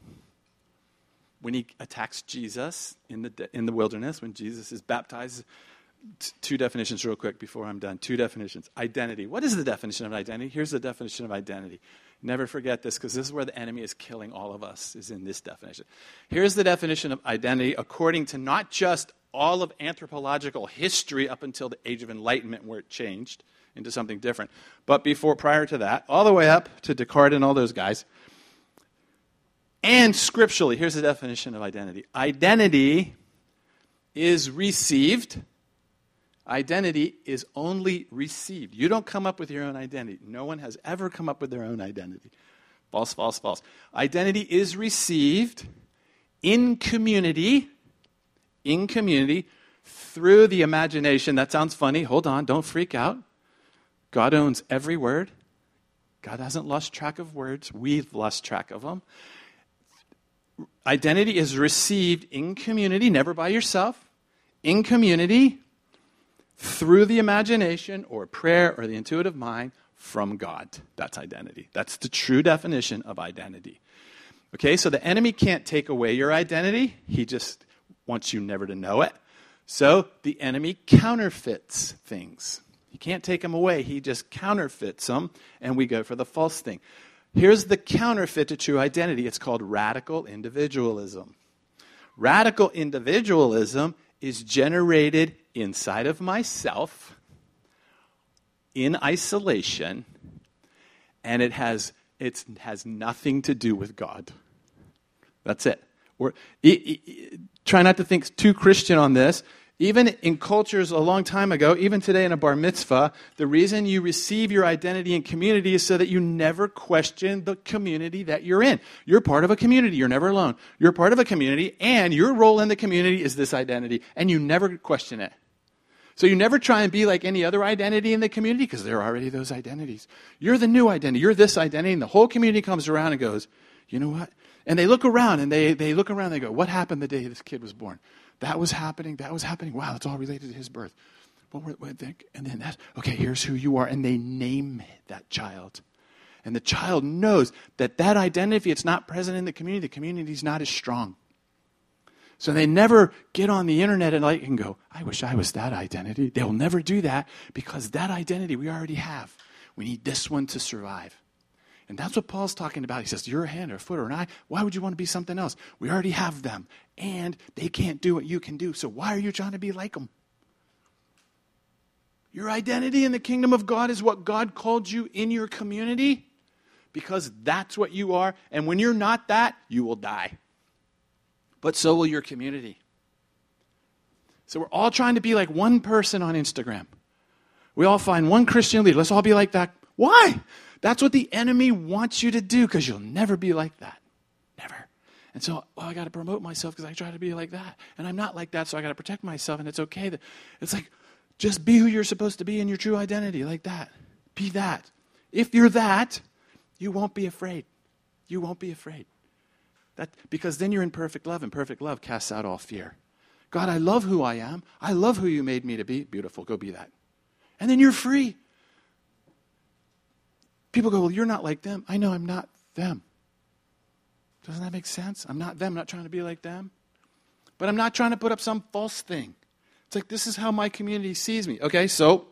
when he attacks Jesus in the, in the wilderness, when Jesus is baptized two definitions real quick before I'm done. Two definitions. Identity. What is the definition of identity? Here's the definition of identity. Never forget this because this is where the enemy is killing all of us, is in this definition. Here's the definition of identity according to not just all of anthropological history up until the age of enlightenment where it changed into something different, but before prior to that, all the way up to Descartes and all those guys. And scripturally, here's the definition of identity. Identity is received Identity is only received. You don't come up with your own identity. No one has ever come up with their own identity. False, false, false. Identity is received in community, in community, through the imagination. That sounds funny. Hold on, don't freak out. God owns every word. God hasn't lost track of words. We've lost track of them. Identity is received in community, never by yourself, in community through the imagination or prayer or the intuitive mind from God. That's identity. That's the true definition of identity. Okay, so the enemy can't take away your identity, he just wants you never to know it. So the enemy counterfeits things. He can't take them away, he just counterfeits them, and we go for the false thing. Here's the counterfeit to true identity it's called radical individualism. Radical individualism is generated inside of myself in isolation and it has it has nothing to do with God. That's it. or e- e- try not to think too Christian on this. Even in cultures a long time ago, even today in a bar mitzvah, the reason you receive your identity in community is so that you never question the community that you're in. You're part of a community. You're never alone. You're part of a community, and your role in the community is this identity, and you never question it. So you never try and be like any other identity in the community because there are already those identities. You're the new identity. You're this identity, and the whole community comes around and goes, you know what? And they look around and they, they look around and they go, what happened the day this kid was born? That was happening. That was happening. Wow, it's all related to his birth. And then that's, okay, here's who you are. And they name that child. And the child knows that that identity, if it's not present in the community, the community is not as strong. So they never get on the internet and like and go, I wish I was that identity. They'll never do that because that identity we already have. We need this one to survive. And that's what Paul's talking about. He says, You're a hand or a foot or an eye. Why would you want to be something else? We already have them. And they can't do what you can do. So why are you trying to be like them? Your identity in the kingdom of God is what God called you in your community because that's what you are. And when you're not that, you will die. But so will your community. So we're all trying to be like one person on Instagram. We all find one Christian leader. Let's all be like that. Why? That's what the enemy wants you to do because you'll never be like that. Never. And so, well, I got to promote myself because I try to be like that. And I'm not like that, so I got to protect myself. And it's okay. That, it's like, just be who you're supposed to be in your true identity, like that. Be that. If you're that, you won't be afraid. You won't be afraid. That, because then you're in perfect love, and perfect love casts out all fear. God, I love who I am. I love who you made me to be. Beautiful. Go be that. And then you're free. People go, Well, you're not like them. I know I'm not them. Doesn't that make sense? I'm not them. I'm not trying to be like them. But I'm not trying to put up some false thing. It's like, this is how my community sees me. Okay, so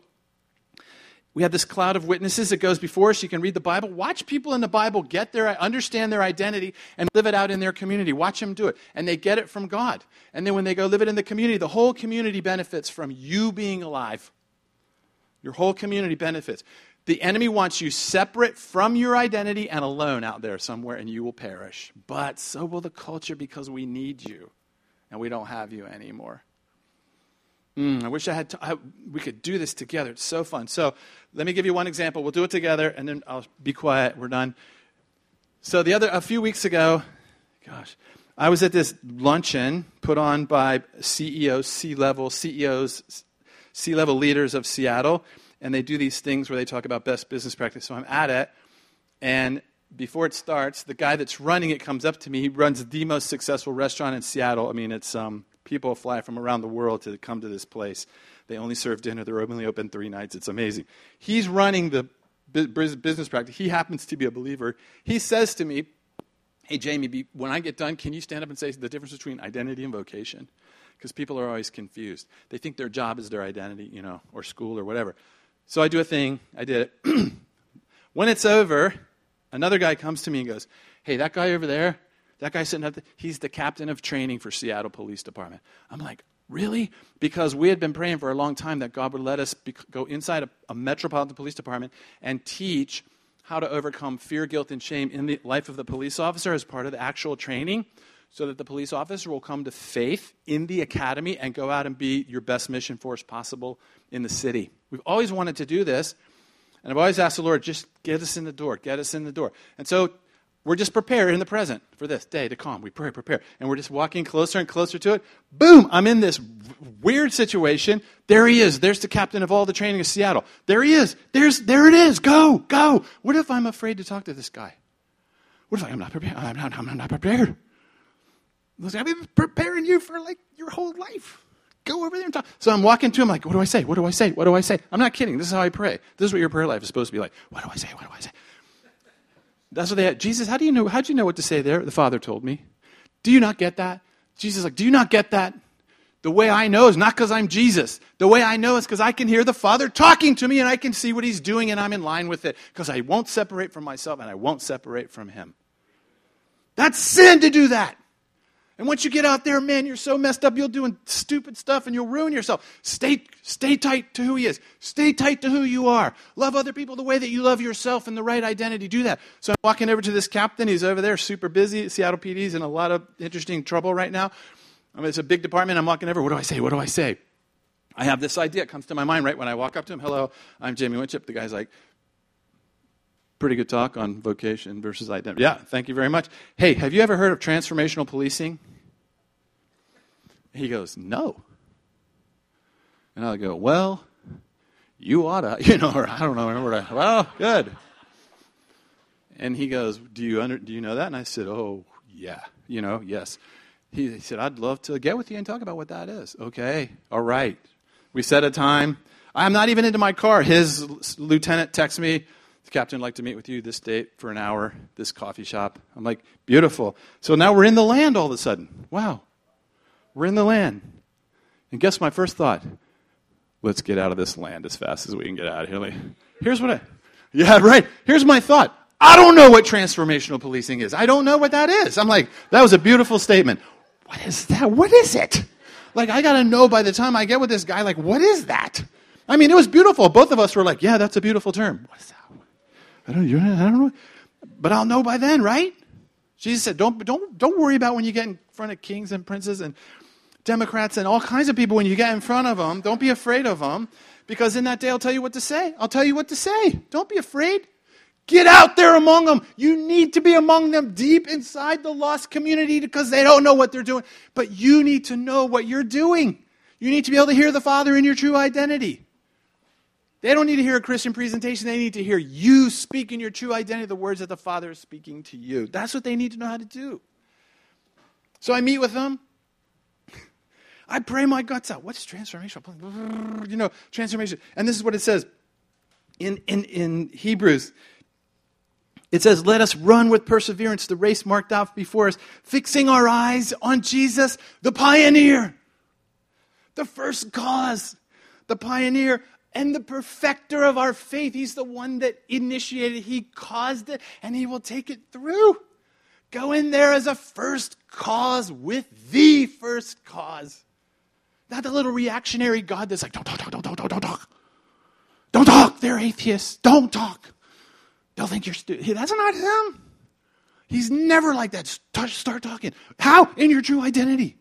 we have this cloud of witnesses that goes before us. You can read the Bible. Watch people in the Bible get their, understand their identity and live it out in their community. Watch them do it. And they get it from God. And then when they go live it in the community, the whole community benefits from you being alive. Your whole community benefits. The enemy wants you separate from your identity and alone out there somewhere, and you will perish. But so will the culture because we need you, and we don't have you anymore. Mm, I wish I had. To, I, we could do this together. It's so fun. So let me give you one example. We'll do it together, and then I'll be quiet. We're done. So the other, a few weeks ago, gosh, I was at this luncheon put on by CEOs, C-level CEOs, C-level leaders of Seattle and they do these things where they talk about best business practice. So I'm at it, and before it starts, the guy that's running it comes up to me. He runs the most successful restaurant in Seattle. I mean, it's um, people fly from around the world to come to this place. They only serve dinner. They're only open three nights. It's amazing. He's running the business practice. He happens to be a believer. He says to me, "Hey, Jamie, when I get done, can you stand up and say the difference between identity and vocation?" Because people are always confused. They think their job is their identity, you know, or school or whatever. So I do a thing. I did it. (clears throat) when it's over, another guy comes to me and goes, Hey, that guy over there, that guy up he's the captain of training for Seattle Police Department. I'm like, Really? Because we had been praying for a long time that God would let us be, go inside a, a metropolitan police department and teach how to overcome fear, guilt, and shame in the life of the police officer as part of the actual training so that the police officer will come to faith in the academy and go out and be your best mission force possible in the city. We've always wanted to do this, and I've always asked the Lord, just get us in the door, get us in the door. And so we're just prepared in the present for this day to come. We pray, prepare. And we're just walking closer and closer to it. Boom, I'm in this weird situation. There he is. There's the captain of all the training of Seattle. There he is. There's, there it is. Go, go. What if I'm afraid to talk to this guy? What if I'm not prepared? I'm not, I'm not prepared. I've been preparing you for like your whole life. Go over there and talk. So I'm walking to him like, what do I say? What do I say? What do I say? I'm not kidding. This is how I pray. This is what your prayer life is supposed to be like. What do I say? What do I say? That's what they had. Jesus, how do you know? How do you know what to say there? The Father told me. Do you not get that? Jesus like, do you not get that? The way I know is not because I'm Jesus. The way I know is because I can hear the Father talking to me and I can see what He's doing and I'm in line with it because I won't separate from myself and I won't separate from Him. That's sin to do that. And once you get out there, man, you're so messed up, you'll doing stupid stuff and you'll ruin yourself. Stay, stay tight to who he is. Stay tight to who you are. Love other people the way that you love yourself and the right identity. Do that. So I'm walking over to this captain. He's over there, super busy. Seattle PD's in a lot of interesting trouble right now. I mean, it's a big department. I'm walking over. What do I say? What do I say? I have this idea. It comes to my mind right when I walk up to him. Hello, I'm Jamie Winship. The guy's like, pretty good talk on vocation versus identity. Yeah, thank you very much. Hey, have you ever heard of transformational policing? He goes, No. And I go, Well, you oughta, (laughs) you know, or I don't know, remember I, well, good. And he goes, Do you under, do you know that? And I said, Oh, yeah, you know, yes. He, he said, I'd love to get with you and talk about what that is. Okay, all right. We set a time. I'm not even into my car. His lieutenant texts me, the captain would like to meet with you this date for an hour, this coffee shop. I'm like, beautiful. So now we're in the land all of a sudden. Wow. We're in the land. And guess my first thought? Let's get out of this land as fast as we can get out of here. Here's what I, yeah, right. Here's my thought. I don't know what transformational policing is. I don't know what that is. I'm like, that was a beautiful statement. What is that? What is it? Like, I got to know by the time I get with this guy, like, what is that? I mean, it was beautiful. Both of us were like, yeah, that's a beautiful term. What is that? I don't, I don't know. But I'll know by then, right? Jesus said, don't, don't, don't worry about when you get in front of kings and princes and Democrats and all kinds of people when you get in front of them. Don't be afraid of them because in that day I'll tell you what to say. I'll tell you what to say. Don't be afraid. Get out there among them. You need to be among them deep inside the lost community because they don't know what they're doing. But you need to know what you're doing. You need to be able to hear the Father in your true identity. They don't need to hear a Christian presentation. They need to hear you speak in your true identity the words that the Father is speaking to you. That's what they need to know how to do. So I meet with them. (laughs) I pray my guts out. What's transformation? (laughs) You know, transformation. And this is what it says in, in, in Hebrews. It says, Let us run with perseverance the race marked out before us, fixing our eyes on Jesus, the pioneer, the first cause, the pioneer and the perfecter of our faith. He's the one that initiated, He caused it, and He will take it through. Go in there as a first cause with the first cause. Not the little reactionary God that's like, don't talk, don't talk, don't talk, don't talk. Don't talk. They're atheists. Don't talk. They'll think you're stupid. That's not him. He's never like that. Start talking. How? In your true identity.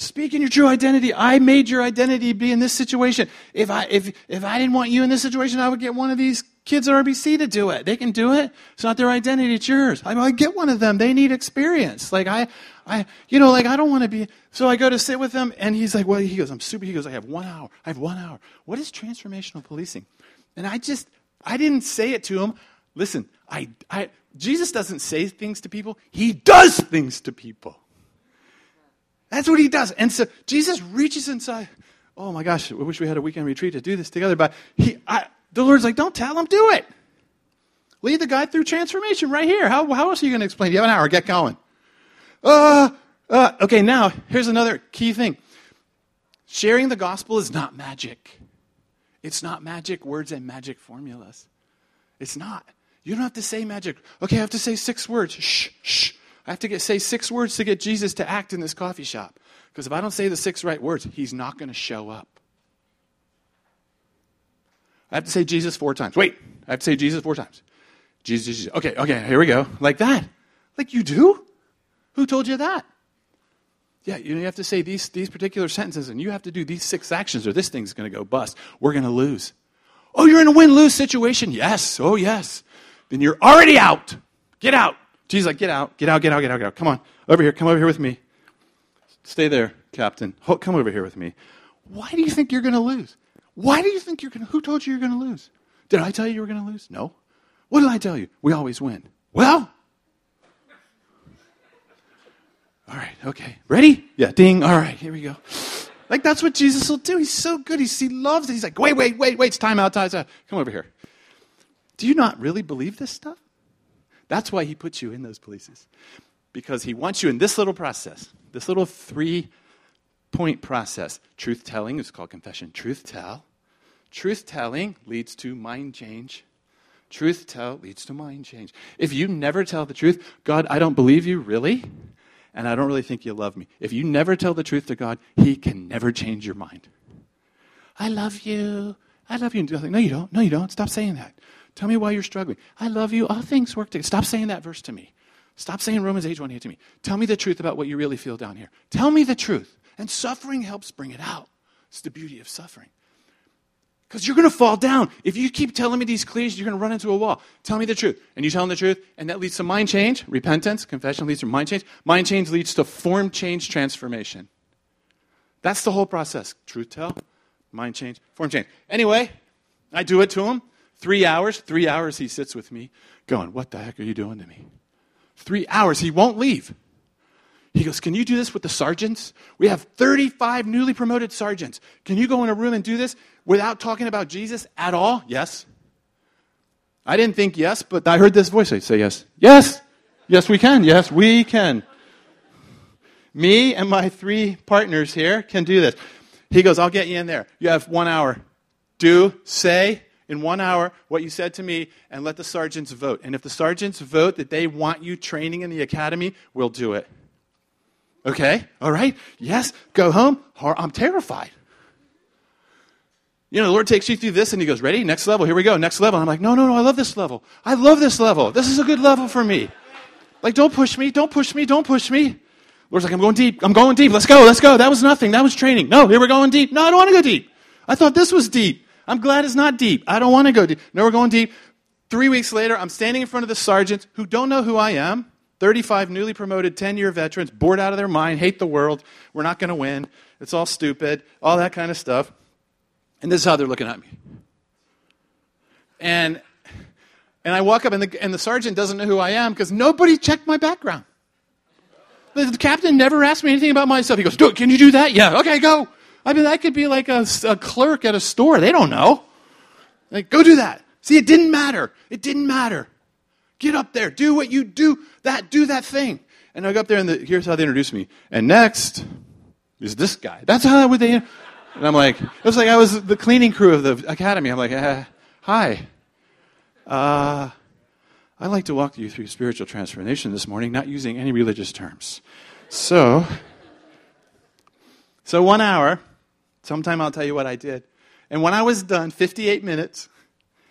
Speak in your true identity. I made your identity be in this situation. If I, if, if I didn't want you in this situation, I would get one of these kids at RBC to do it. They can do it. It's not their identity, it's yours. I, I get one of them. They need experience. Like I, I, you know, like I don't want to be. So I go to sit with him, and he's like, well, he goes, I'm super. He goes, I have one hour. I have one hour. What is transformational policing? And I just, I didn't say it to him. Listen, I, I, Jesus doesn't say things to people. He does things to people. That's what he does. And so Jesus reaches inside. Oh my gosh, I wish we had a weekend retreat to do this together. But he, I, the Lord's like, don't tell him, do it. Lead the guy through transformation right here. How, how else are you going to explain? You have an hour, get going. Uh, uh, okay, now, here's another key thing sharing the gospel is not magic. It's not magic words and magic formulas. It's not. You don't have to say magic. Okay, I have to say six words. Shh, shh. I have to get, say six words to get Jesus to act in this coffee shop. Because if I don't say the six right words, he's not going to show up. I have to say Jesus four times. Wait, I have to say Jesus four times. Jesus, Jesus. Okay, okay, here we go. Like that. Like you do? Who told you that? Yeah, you have to say these, these particular sentences, and you have to do these six actions, or this thing's going to go bust. We're going to lose. Oh, you're in a win lose situation? Yes. Oh, yes. Then you're already out. Get out. Jesus like, get out, get out, get out, get out, get out. Come on, over here, come over here with me. Stay there, Captain. Come over here with me. Why do you think you're going to lose? Why do you think you're going to? Who told you you're going to lose? Did I tell you you were going to lose? No. What did I tell you? We always win. Well, all right, okay. Ready? Yeah, ding. All right, here we go. Like that's what Jesus will do. He's so good. He's, he loves it. He's like, wait, wait, wait, wait. It's time out, time out. Come over here. Do you not really believe this stuff? That's why he puts you in those places. Because he wants you in this little process, this little three point process. Truth telling is called confession. Truth tell. Truth telling leads to mind change. Truth tell leads to mind change. If you never tell the truth, God, I don't believe you, really? and I don't really think you love me. If you never tell the truth to God, He can never change your mind. I love you. I love you. No, you don't. No, you don't. Stop saying that. Tell me why you're struggling. I love you. All things work together. Stop saying that verse to me. Stop saying Romans 8 1 8 to me. Tell me the truth about what you really feel down here. Tell me the truth. And suffering helps bring it out. It's the beauty of suffering. Because you're going to fall down. If you keep telling me these cliches, you're going to run into a wall. Tell me the truth. And you tell them the truth, and that leads to mind change, repentance, confession leads to mind change. Mind change leads to form change, transformation. That's the whole process. Truth tell, mind change, form change. Anyway, I do it to him. Three hours, three hours he sits with me, going, What the heck are you doing to me? Three hours, he won't leave. He goes, Can you do this with the sergeants? We have 35 newly promoted sergeants. Can you go in a room and do this without talking about Jesus at all? Yes. I didn't think yes, but I heard this voice. I say yes. Yes. Yes, we can. Yes, we can. Me and my three partners here can do this. He goes, I'll get you in there. You have one hour. Do, say in one hour what you said to me, and let the sergeants vote. And if the sergeants vote that they want you training in the academy, we'll do it. Okay? All right? Yes. Go home. I'm terrified. You know, the Lord takes you through this and He goes, Ready? Next level. Here we go. Next level. I'm like, No, no, no. I love this level. I love this level. This is a good level for me. Like, don't push me. Don't push me. Don't push me. Lord's like, I'm going deep. I'm going deep. Let's go. Let's go. That was nothing. That was training. No, here we're going deep. No, I don't want to go deep. I thought this was deep. I'm glad it's not deep. I don't want to go deep. No, we're going deep. Three weeks later, I'm standing in front of the sergeants who don't know who I am. 35 newly promoted 10 year veterans, bored out of their mind, hate the world. We're not going to win. It's all stupid, all that kind of stuff. And this is how they're looking at me. And, and I walk up, and the, and the sergeant doesn't know who I am because nobody checked my background. The, the, captain never asked me anything about myself. He goes, Can you do that? Yeah, okay, go. I mean, that could be like a, a clerk at a store. They don't know. Like, go do that. See, it didn't matter. It didn't matter. Get up there. Do what you do. That do that thing. And I go up there, and the, here's how they introduce me. And next is this guy. That's how would they. And I'm like, it was like I was the cleaning crew of the academy. I'm like, uh, hi. Uh, I'd like to walk you through spiritual transformation this morning, not using any religious terms. So, so one hour. Sometime I'll tell you what I did. And when I was done, 58 minutes.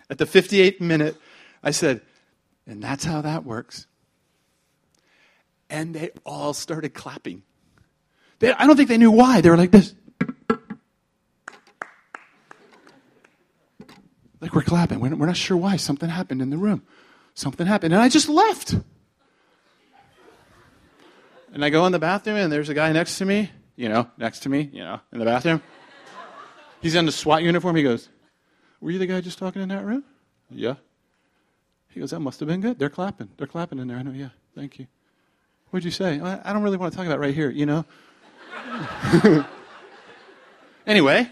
At the 58th minute, I said, and that's how that works. And they all started clapping. They, I don't think they knew why. They were like this. Like we're clapping. We're, we're not sure why. Something happened in the room. Something happened. And I just left. And I go in the bathroom, and there's a guy next to me, you know, next to me, you know, in the bathroom. He's in the SWAT uniform. He goes, Were you the guy just talking in that room? Yeah. He goes, That must have been good. They're clapping. They're clapping in there. I know, yeah, thank you. What'd you say? I don't really want to talk about right here, you know? (laughs) anyway,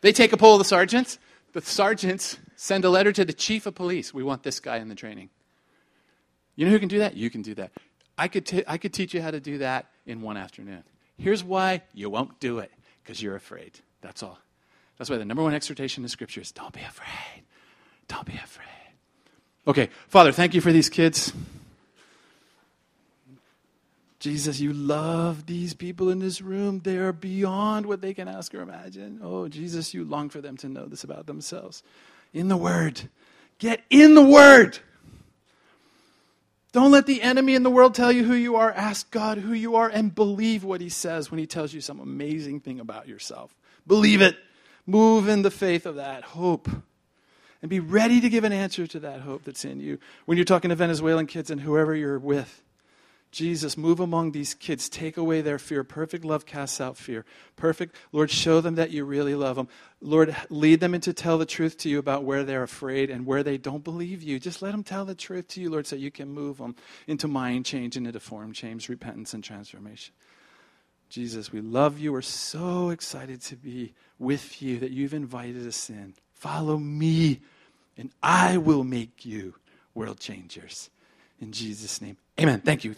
they take a poll of the sergeants. The sergeants send a letter to the chief of police. We want this guy in the training. You know who can do that? You can do that. I could, t- I could teach you how to do that in one afternoon. Here's why you won't do it because you're afraid. That's all. That's why the number one exhortation in Scripture is don't be afraid. Don't be afraid. Okay, Father, thank you for these kids. Jesus, you love these people in this room. They are beyond what they can ask or imagine. Oh, Jesus, you long for them to know this about themselves. In the Word. Get in the Word. Don't let the enemy in the world tell you who you are. Ask God who you are and believe what He says when He tells you some amazing thing about yourself. Believe it. Move in the faith of that hope and be ready to give an answer to that hope that's in you. When you're talking to Venezuelan kids and whoever you're with, Jesus, move among these kids. Take away their fear. Perfect love casts out fear. Perfect. Lord, show them that you really love them. Lord, lead them into tell the truth to you about where they're afraid and where they don't believe you. Just let them tell the truth to you, Lord, so you can move them into mind change and into form change, repentance, and transformation. Jesus, we love you. We're so excited to be with you that you've invited us in. Follow me, and I will make you world changers. In Jesus' name. Amen. Thank you.